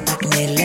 attaque mes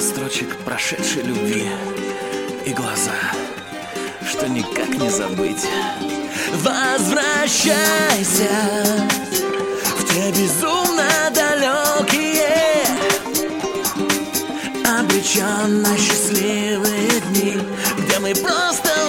Строчек прошедшей любви И глаза, что никак не забыть. Возвращайся В те безумно далекие Обреченно счастливые дни Где мы просто